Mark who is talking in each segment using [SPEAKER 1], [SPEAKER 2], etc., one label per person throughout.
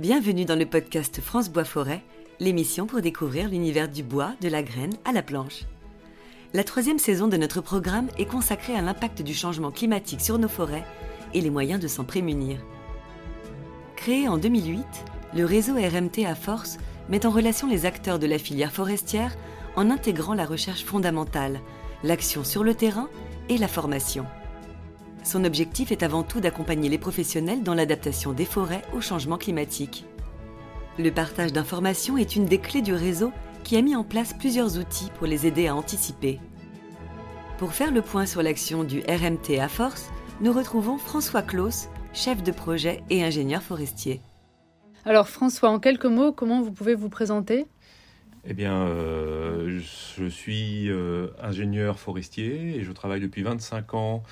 [SPEAKER 1] Bienvenue dans le podcast France Bois Forêt, l'émission pour découvrir l'univers du bois, de la graine à la planche. La troisième saison de notre programme est consacrée à l'impact du changement climatique sur nos forêts et les moyens de s'en prémunir. Créé en 2008, le réseau RMT à Force met en relation les acteurs de la filière forestière en intégrant la recherche fondamentale, l'action sur le terrain et la formation. Son objectif est avant tout d'accompagner les professionnels dans l'adaptation des forêts au changement climatique. Le partage d'informations est une des clés du réseau qui a mis en place plusieurs outils pour les aider à anticiper. Pour faire le point sur l'action du RMT à force, nous retrouvons François Claus, chef de projet et ingénieur forestier.
[SPEAKER 2] Alors François, en quelques mots, comment vous pouvez vous présenter?
[SPEAKER 3] Eh bien, euh, je suis euh, ingénieur forestier et je travaille depuis 25 ans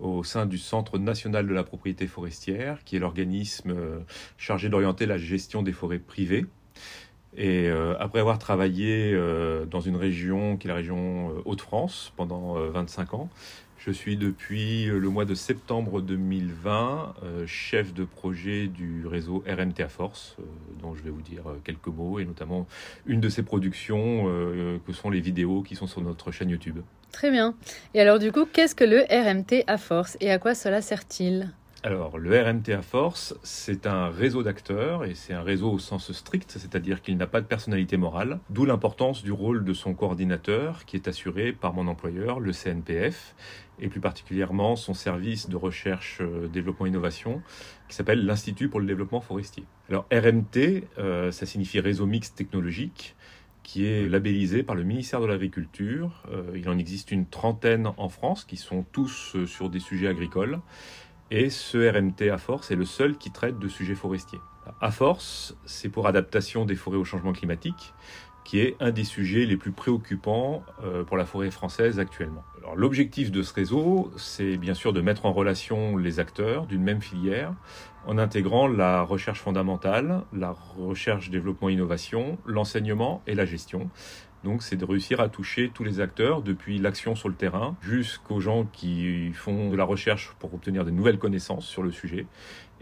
[SPEAKER 3] au sein du Centre national de la propriété forestière, qui est l'organisme euh, chargé d'orienter la gestion des forêts privées. Et euh, après avoir travaillé euh, dans une région qui est la région Hauts-de-France pendant 25 ans, je suis depuis le mois de septembre 2020 chef de projet du réseau RMT à Force, dont je vais vous dire quelques mots, et notamment une de ces productions que sont les vidéos qui sont sur notre chaîne YouTube.
[SPEAKER 2] Très bien. Et alors du coup, qu'est-ce que le RMT à force et à quoi cela sert-il?
[SPEAKER 3] Alors, le RMT à force, c'est un réseau d'acteurs et c'est un réseau au sens strict, c'est-à-dire qu'il n'a pas de personnalité morale, d'où l'importance du rôle de son coordinateur qui est assuré par mon employeur, le CNPF, et plus particulièrement son service de recherche, euh, développement, innovation, qui s'appelle l'Institut pour le développement forestier. Alors, RMT, euh, ça signifie réseau mixte technologique qui est labellisé par le ministère de l'Agriculture. Euh, il en existe une trentaine en France qui sont tous euh, sur des sujets agricoles. Et ce RMT à force est le seul qui traite de sujets forestiers. À force, c'est pour adaptation des forêts au changement climatique, qui est un des sujets les plus préoccupants euh, pour la forêt française actuellement. L'objectif de ce réseau, c'est bien sûr de mettre en relation les acteurs d'une même filière en intégrant la recherche fondamentale, la recherche, développement, innovation, l'enseignement et la gestion. Donc c'est de réussir à toucher tous les acteurs, depuis l'action sur le terrain jusqu'aux gens qui font de la recherche pour obtenir de nouvelles connaissances sur le sujet,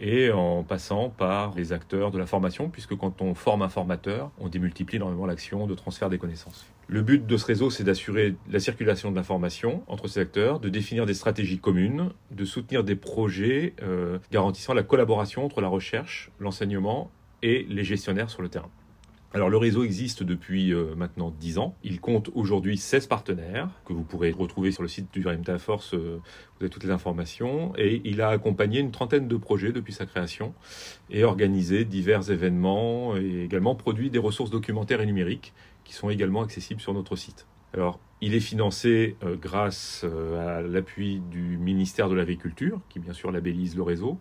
[SPEAKER 3] et en passant par les acteurs de la formation, puisque quand on forme un formateur, on démultiplie énormément l'action de transfert des connaissances. Le but de ce réseau, c'est d'assurer la circulation de l'information entre ces acteurs, de définir des stratégies communes, de soutenir des projets euh, garantissant la collaboration entre la recherche, l'enseignement et les gestionnaires sur le terrain. Alors le réseau existe depuis euh, maintenant 10 ans. Il compte aujourd'hui 16 partenaires que vous pourrez retrouver sur le site du RMTA Force. Euh, vous avez toutes les informations. Et il a accompagné une trentaine de projets depuis sa création et organisé divers événements et également produit des ressources documentaires et numériques qui sont également accessibles sur notre site. Alors, il est financé euh, grâce euh, à l'appui du ministère de l'Agriculture, qui bien sûr labellise le réseau,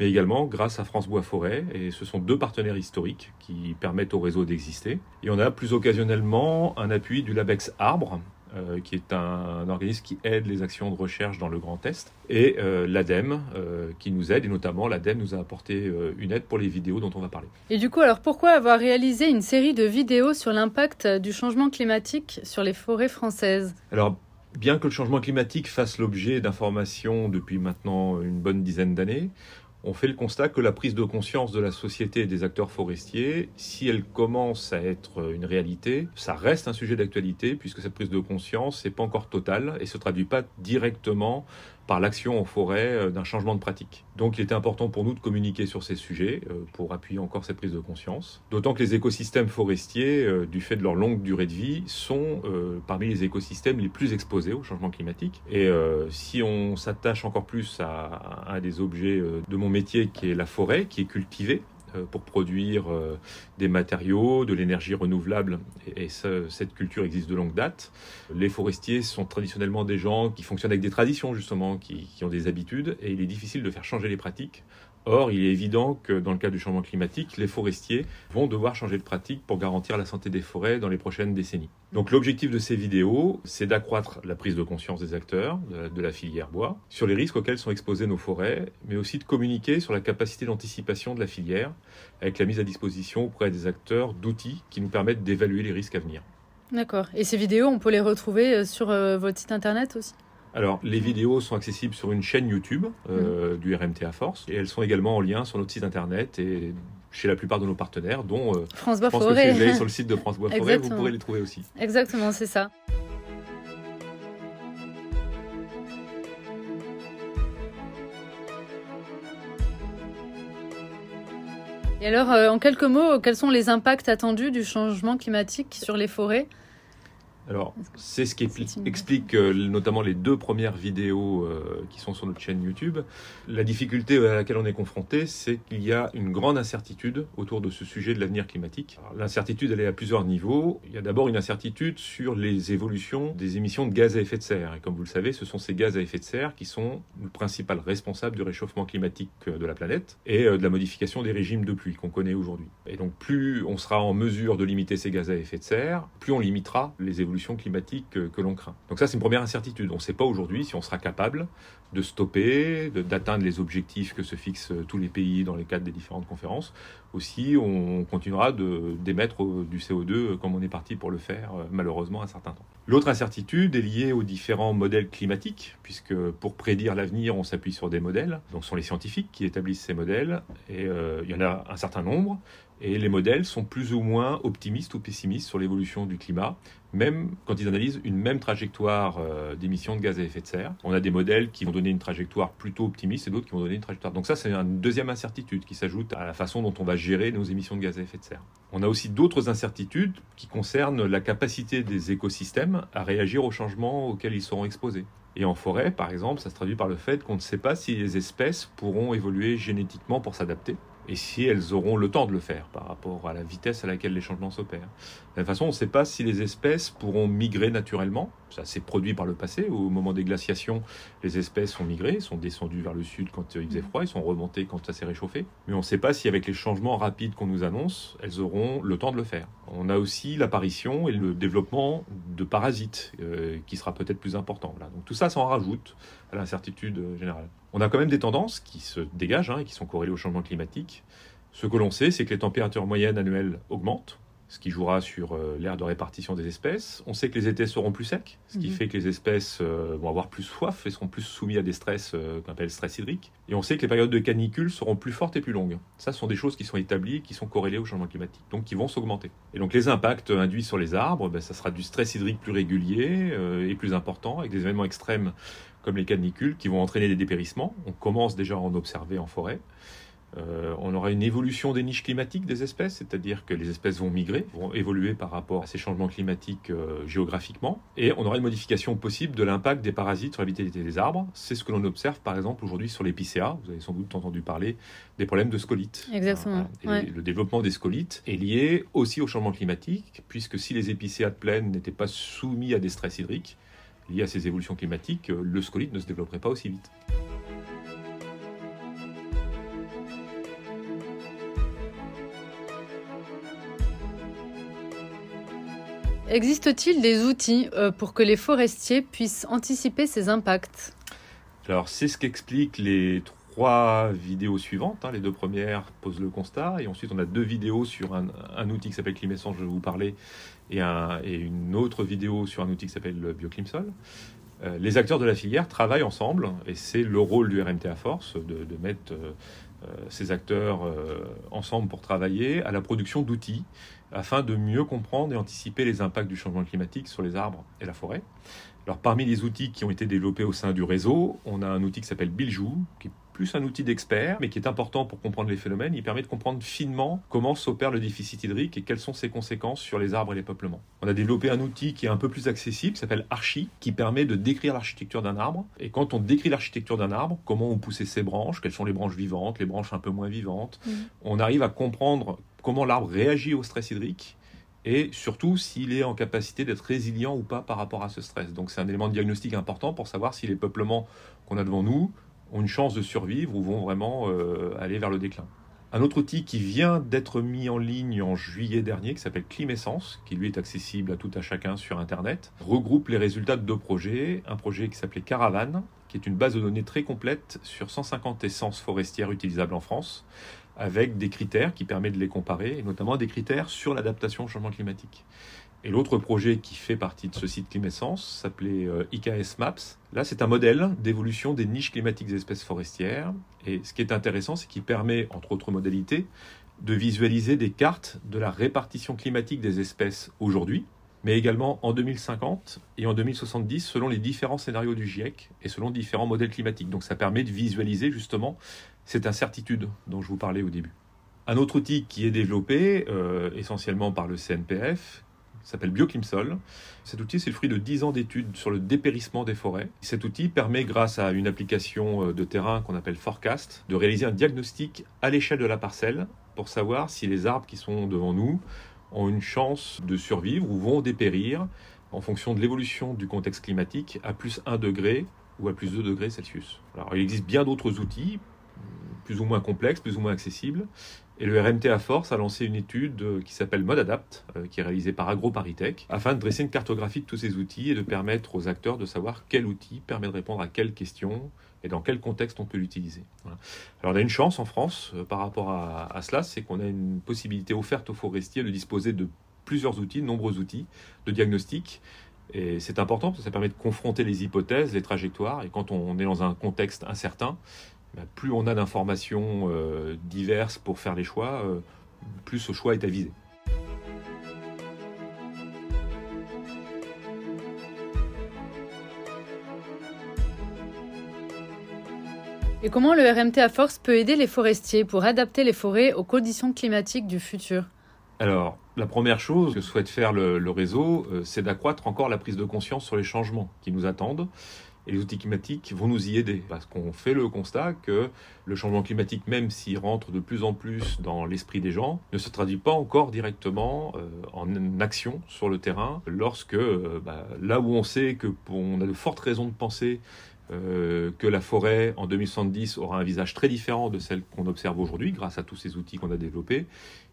[SPEAKER 3] mais également grâce à France Bois Forêt, et ce sont deux partenaires historiques qui permettent au réseau d'exister. Et on a plus occasionnellement un appui du Labex Arbre, euh, qui est un, organisme qui aide les actions de recherche dans le Grand Est, et euh, l'ADEME, euh, qui nous aide, et notamment l'ADEME nous a apporté une aide pour les vidéos dont on va parler.
[SPEAKER 2] Et du coup, alors pourquoi avoir réalisé une série de vidéos sur l'impact du changement climatique sur les forêts françaises?
[SPEAKER 3] Alors, bien que le changement climatique fasse l'objet d'informations depuis maintenant une bonne dizaine d'années, on fait le constat que la prise de conscience de la société et des acteurs forestiers, si elle commence à être une réalité, ça reste un sujet d'actualité puisque cette prise de conscience n'est pas encore totale et se traduit pas directement par l'action en forêt euh, d'un changement de pratique. Donc il était important pour nous de communiquer sur ces sujets euh, pour appuyer encore cette prise de conscience. D'autant que les écosystèmes forestiers, euh, du fait de leur longue durée de vie, sont parmi les écosystèmes les plus exposés au changement climatique. Et si on s'attache encore plus à un des objets de mon métier qui est la forêt, qui est cultivée, pour produire euh, des matériaux, de l'énergie renouvelable, et, cette culture existe de longue date. Les forestiers sont traditionnellement des gens qui fonctionnent avec des traditions, justement, qui, ont des habitudes, et il est difficile de faire changer les pratiques Or, il est évident que dans le cas du changement climatique, les forestiers vont devoir changer de pratique pour garantir la santé des forêts dans les prochaines décennies. Donc l'objectif de ces vidéos, c'est d'accroître la prise de conscience des acteurs de la filière bois sur les risques auxquels sont exposées nos forêts, mais aussi de communiquer sur la capacité d'anticipation de la filière avec la mise à disposition auprès des acteurs d'outils qui nous permettent d'évaluer les risques à venir.
[SPEAKER 2] D'accord. Et ces vidéos, on peut les retrouver euh, sur euh, votre site internet aussi?
[SPEAKER 3] Alors, les vidéos sont accessibles sur une chaîne YouTube euh, mm. du RMT à Force et elles sont également en lien sur notre site internet et chez la plupart de nos partenaires, dont euh,
[SPEAKER 2] France Bois Forêt.
[SPEAKER 3] si vous allez sur le site de France Bois Forêt, vous pourrez les trouver aussi.
[SPEAKER 2] Exactement, c'est ça. Et alors, euh, en quelques mots, quels sont les impacts attendus du changement climatique sur les forêts?
[SPEAKER 3] Alors, c'est ce qui explique euh, notamment les deux premières vidéos euh, qui sont sur notre chaîne YouTube. La difficulté à laquelle on est confronté, c'est qu'il y a une grande incertitude autour de ce sujet de l'avenir climatique. L'incertitude, elle est à plusieurs niveaux. Il y a d'abord une incertitude sur les évolutions des émissions de gaz à effet de serre. Et comme vous le savez, ce sont ces gaz à effet de serre qui sont le principal responsable du réchauffement climatique euh, de la planète et de la modification des régimes de pluie qu'on connaît aujourd'hui. Et donc, plus on sera en mesure de limiter ces gaz à effet de serre, plus on limitera les évolutions climatiques que, l'on craint. Donc ça, c'est une première incertitude. On ne sait pas aujourd'hui si on sera capable de stopper, d'atteindre les objectifs que se fixent euh, tous les pays dans les cadres des différentes conférences, ou si on continuera d'émettre euh, du CO2 euh, comme on est parti pour le faire malheureusement un certain temps. L'autre incertitude est liée aux différents modèles climatiques, puisque pour prédire l'avenir, on s'appuie sur des modèles. Donc ce sont les scientifiques qui établissent ces modèles, et il y en a un certain nombre. Et les modèles sont plus ou moins optimistes ou pessimistes sur l'évolution du climat, même quand ils analysent une même trajectoire euh, d'émissions de gaz à effet de serre. On a des modèles qui vont donner une trajectoire plutôt optimiste et d'autres qui vont donner une trajectoire. Donc ça, c'est une deuxième incertitude qui s'ajoute à la façon dont on va gérer nos émissions de gaz à effet de serre. On a aussi d'autres incertitudes qui concernent la capacité des écosystèmes à réagir aux changements auxquels ils seront exposés. Et en forêt, par exemple, ça se traduit par le fait qu'on ne sait pas si les espèces pourront évoluer génétiquement pour s'adapter et si elles auront le temps de le faire par rapport à la vitesse à laquelle les changements s'opèrent. De la même façon, on ne sait pas si les espèces pourront migrer naturellement. Ça s'est produit par le passé. Au moment des glaciations, les espèces sont migrées, sont descendues vers le sud quand il faisait froid, ils sont remontées quand ça s'est réchauffé. Mais on ne sait pas si avec les changements rapides qu'on nous annonce, elles auront le temps de le faire. On a aussi l'apparition et le développement de parasites euh, qui sera peut-être plus important. Donc tout ça s'en rajoute à l'incertitude euh, générale. On a quand même des tendances qui se dégagent hein, et qui sont corrélées au changement climatique. Ce que l'on sait, c'est que les températures moyennes annuelles augmentent, ce qui jouera sur euh, l'aire de répartition des espèces. On sait que les étés seront plus secs, ce qui
[SPEAKER 2] Mhm.
[SPEAKER 3] fait que les espèces euh, vont avoir plus soif et seront plus soumises à des stress euh, qu'on appelle stress hydrique. Et on sait que les périodes de canicule seront plus fortes et plus longues. Ça, ce sont des choses qui sont établies, qui sont corrélées au changement climatique, donc qui vont s'augmenter. Et donc les impacts induits sur les arbres, ben, ça sera du stress hydrique plus régulier et plus important, avec des événements extrêmes comme les canicules qui vont entraîner des dépérissements. On commence déjà à en observer en forêt. Euh, on aura une évolution des niches climatiques des espèces, c'est-à-dire que les espèces vont migrer, vont évoluer par rapport à ces changements climatiques euh, géographiquement, et on aura une modification possible de l'impact des parasites sur la vitalité des arbres. C'est ce que l'on observe par exemple aujourd'hui sur l'épicéa. Vous avez sans doute entendu parler des problèmes de scolytes.
[SPEAKER 2] Exactement, ouais.
[SPEAKER 3] Le développement des scolites est lié aussi au changement climatique, puisque si les épicéas de plaine n'étaient pas soumis à des stress hydriques liés à ces évolutions climatiques, euh, le scolite ne se développerait pas aussi vite.
[SPEAKER 2] Existe-t-il des outils euh, pour que les forestiers puissent anticiper ces impacts?
[SPEAKER 3] Alors, c'est ce qu'expliquent les trois vidéos suivantes. hein. Les deux premières posent le constat, et ensuite on a deux vidéos sur un, outil qui s'appelle Climessence, je vais vous parler, et, un- et une autre vidéo sur un outil qui s'appelle le Bioclimsol. Euh, les acteurs de la filière travaillent ensemble, et c'est le rôle du RMT à force de, mettre euh, ces acteurs euh, ensemble pour travailler à la production d'outils afin de mieux comprendre et anticiper les impacts du changement climatique sur les arbres et la forêt. Alors, parmi les outils qui ont été développés au sein du réseau, on a un outil qui s'appelle Biljou, qui plus un outil d'expert, mais qui est important pour comprendre les phénomènes. Il permet de comprendre finement comment s'opère le déficit hydrique et quelles sont ses conséquences sur les arbres et les peuplements. On a développé un outil qui est un peu plus accessible, qui s'appelle Archi, qui permet de décrire l'architecture d'un arbre. Et quand on décrit l'architecture d'un arbre, comment on poussait ses branches, quelles sont les branches vivantes, les branches un peu moins vivantes, on arrive à comprendre comment l'arbre réagit au stress hydrique et surtout s'il est en capacité d'être résilient ou pas par rapport à ce stress. Donc c'est un élément de diagnostic important pour savoir si les peuplements qu'on a devant nous ont une chance de survivre ou vont vraiment euh, aller vers le déclin. Un autre outil qui vient d'être mis en ligne en juillet dernier, qui s'appelle Climessence, qui lui est accessible à tout à chacun sur Internet, regroupe les résultats de deux projets. Un projet qui s'appelait Caravane, qui est une base de données très complète sur 150 essences forestières utilisables en France, avec des critères qui permettent de les comparer, et notamment des critères sur l'adaptation au changement climatique. Et l'autre projet qui fait partie de ce site Climessence s'appelait euh, IKS Maps. Là, c'est un modèle d'évolution des niches climatiques des espèces forestières. Et ce qui est intéressant, c'est qu'il permet, entre autres modalités, de visualiser des cartes de la répartition climatique des espèces aujourd'hui, mais également en 2050 et en 2070 selon les différents scénarios du GIEC et selon différents modèles climatiques. Donc ça permet de visualiser justement cette incertitude dont je vous parlais au début. Un autre outil qui est développé euh, essentiellement par le CNPF s'appelle Bioclimsol. Cet outil, c'est le fruit de 10 ans d'études sur le dépérissement des forêts. Cet outil permet, grâce à une application euh, de terrain qu'on appelle Forecast, de réaliser un diagnostic à l'échelle de la parcelle pour savoir si les arbres qui sont devant nous ont une chance de survivre ou vont dépérir en fonction de l'évolution du contexte climatique à plus 1 degré ou à plus 2 degrés Celsius. Il existe bien d'autres outils, plus ou moins complexes, plus ou moins accessibles, et le RMTA Force a lancé une étude euh, qui s'appelle Mode Adapt, euh, qui est réalisée par AgroParisTech, afin de dresser une cartographie de tous ces outils et de permettre aux acteurs de savoir quel outil permet de répondre à quelle question et dans quel contexte on peut l'utiliser. Alors on a une chance en France euh, par rapport à, cela, c'est qu'on a une possibilité offerte aux forestiers de disposer de plusieurs outils, de nombreux outils de diagnostic. Et c'est important parce que ça permet de confronter les hypothèses, les trajectoires, et quand on est dans un contexte incertain, bah, plus on a d'informations euh, diverses pour faire les choix, euh, plus ce choix est avisé.
[SPEAKER 2] Et comment le RMT à force peut aider les forestiers pour adapter les forêts aux conditions climatiques du futur?
[SPEAKER 3] Alors, la première chose que souhaite faire le réseau, euh, c'est d'accroître encore la prise de conscience sur les changements qui nous attendent et les outils climatiques vont nous y aider, parce qu'on fait le constat que le changement climatique, même s'il rentre de plus en plus dans l'esprit des gens, ne se traduit pas encore directement euh, en action sur le terrain, lorsque euh, bah, là où on sait que on a de fortes raisons de penser euh, que la forêt en 2070 aura un visage très différent de celle qu'on observe aujourd'hui grâce à tous ces outils qu'on a développés,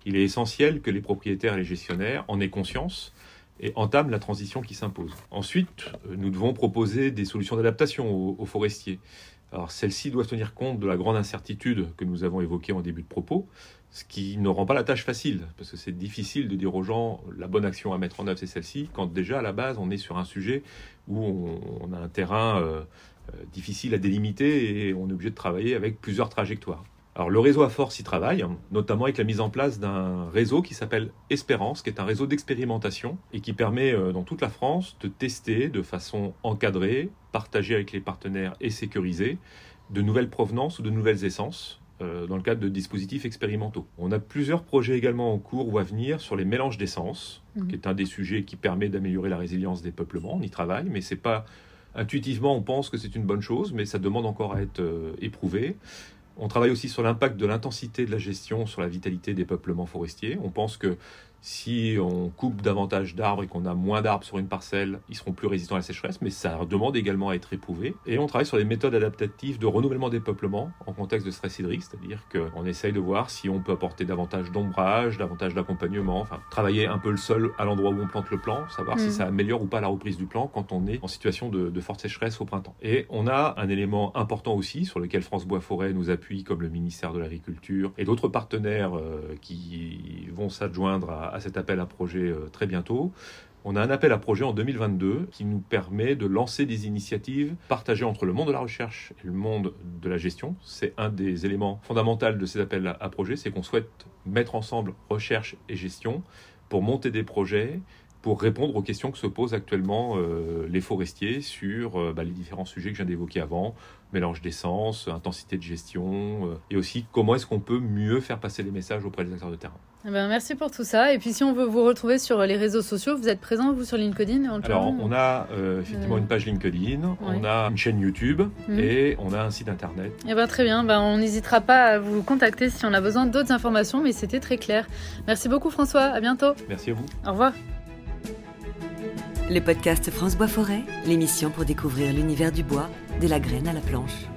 [SPEAKER 3] il est essentiel que les propriétaires et les gestionnaires en aient conscience et entame la transition qui s'impose. Ensuite, euh, nous devons proposer des solutions d'adaptation aux, forestiers. Alors celles-ci doivent tenir compte de la grande incertitude que nous avons évoquée en début de propos, ce qui ne rend pas la tâche facile, parce que c'est difficile de dire aux gens la bonne action à mettre en œuvre c'est celle-ci, quand déjà à la base on est sur un sujet où on, a un terrain euh, euh, difficile à délimiter et on est obligé de travailler avec plusieurs trajectoires. Alors le réseau à force y travaille, notamment avec la mise en place d'un réseau qui s'appelle Espérance, qui est un réseau d'expérimentation et qui permet euh, dans toute la France de tester de façon encadrée, partagée avec les partenaires et sécurisée, de nouvelles provenances ou de nouvelles essences euh, dans le cadre de dispositifs expérimentaux. On a plusieurs projets également en cours ou à venir sur les mélanges d'essences, mhm. qui est un des sujets qui permet d'améliorer la résilience des peuplements. On y travaille, mais c'est pas intuitivement on pense que c'est une bonne chose, mais ça demande encore à être euh, éprouvé. On travaille aussi sur l'impact de l'intensité de la gestion sur la vitalité des peuplements forestiers. On pense que si on coupe davantage d'arbres et qu'on a moins d'arbres sur une parcelle, ils seront plus résistants à la sécheresse, mais ça demande également à être éprouvé. Et on travaille sur les méthodes adaptatives de renouvellement des peuplements en contexte de stress hydrique, c'est-à-dire qu'on essaye de voir si on peut apporter davantage d'ombrage, davantage d'accompagnement, enfin travailler un peu le sol à l'endroit où on plante le plan, savoir si mm. ça améliore ou pas la reprise du plan quand on est en situation de, de forte sécheresse au printemps. Et on a un élément important aussi sur lequel France Bois Forêt nous appuie, comme le ministère de l'Agriculture et d'autres partenaires euh, qui vont s'adjoindre à à cet appel à projet euh, très bientôt. On a un appel à projet en 2022 qui nous permet de lancer des initiatives partagées entre le monde de la recherche et le monde de la gestion. C'est un des éléments fondamentaux de ces appels à projet, c'est qu'on souhaite mettre ensemble recherche et gestion pour monter des projets, pour répondre aux questions que se posent actuellement euh, les forestiers sur euh, bah, les différents sujets que je viens d'évoquer avant, mélange d'essence, intensité de gestion, et aussi comment est-ce qu'on peut mieux faire passer les messages auprès des acteurs de terrain.
[SPEAKER 2] Eh ben, merci pour tout ça. Et puis si on veut vous retrouver sur les réseaux sociaux, vous êtes présent vous sur LinkedIn
[SPEAKER 3] Alors on a euh, effectivement une page LinkedIn, on a une chaîne YouTube mhm. et on a un site internet.
[SPEAKER 2] Eh ben, très bien, ben, on n'hésitera pas à vous contacter si on a besoin d'autres informations, mais c'était très clair. Merci beaucoup François, à bientôt.
[SPEAKER 3] Merci à vous.
[SPEAKER 2] Au revoir.
[SPEAKER 1] Le podcast France Bois Forêt, l'émission pour découvrir l'univers du bois, de la graine à la planche.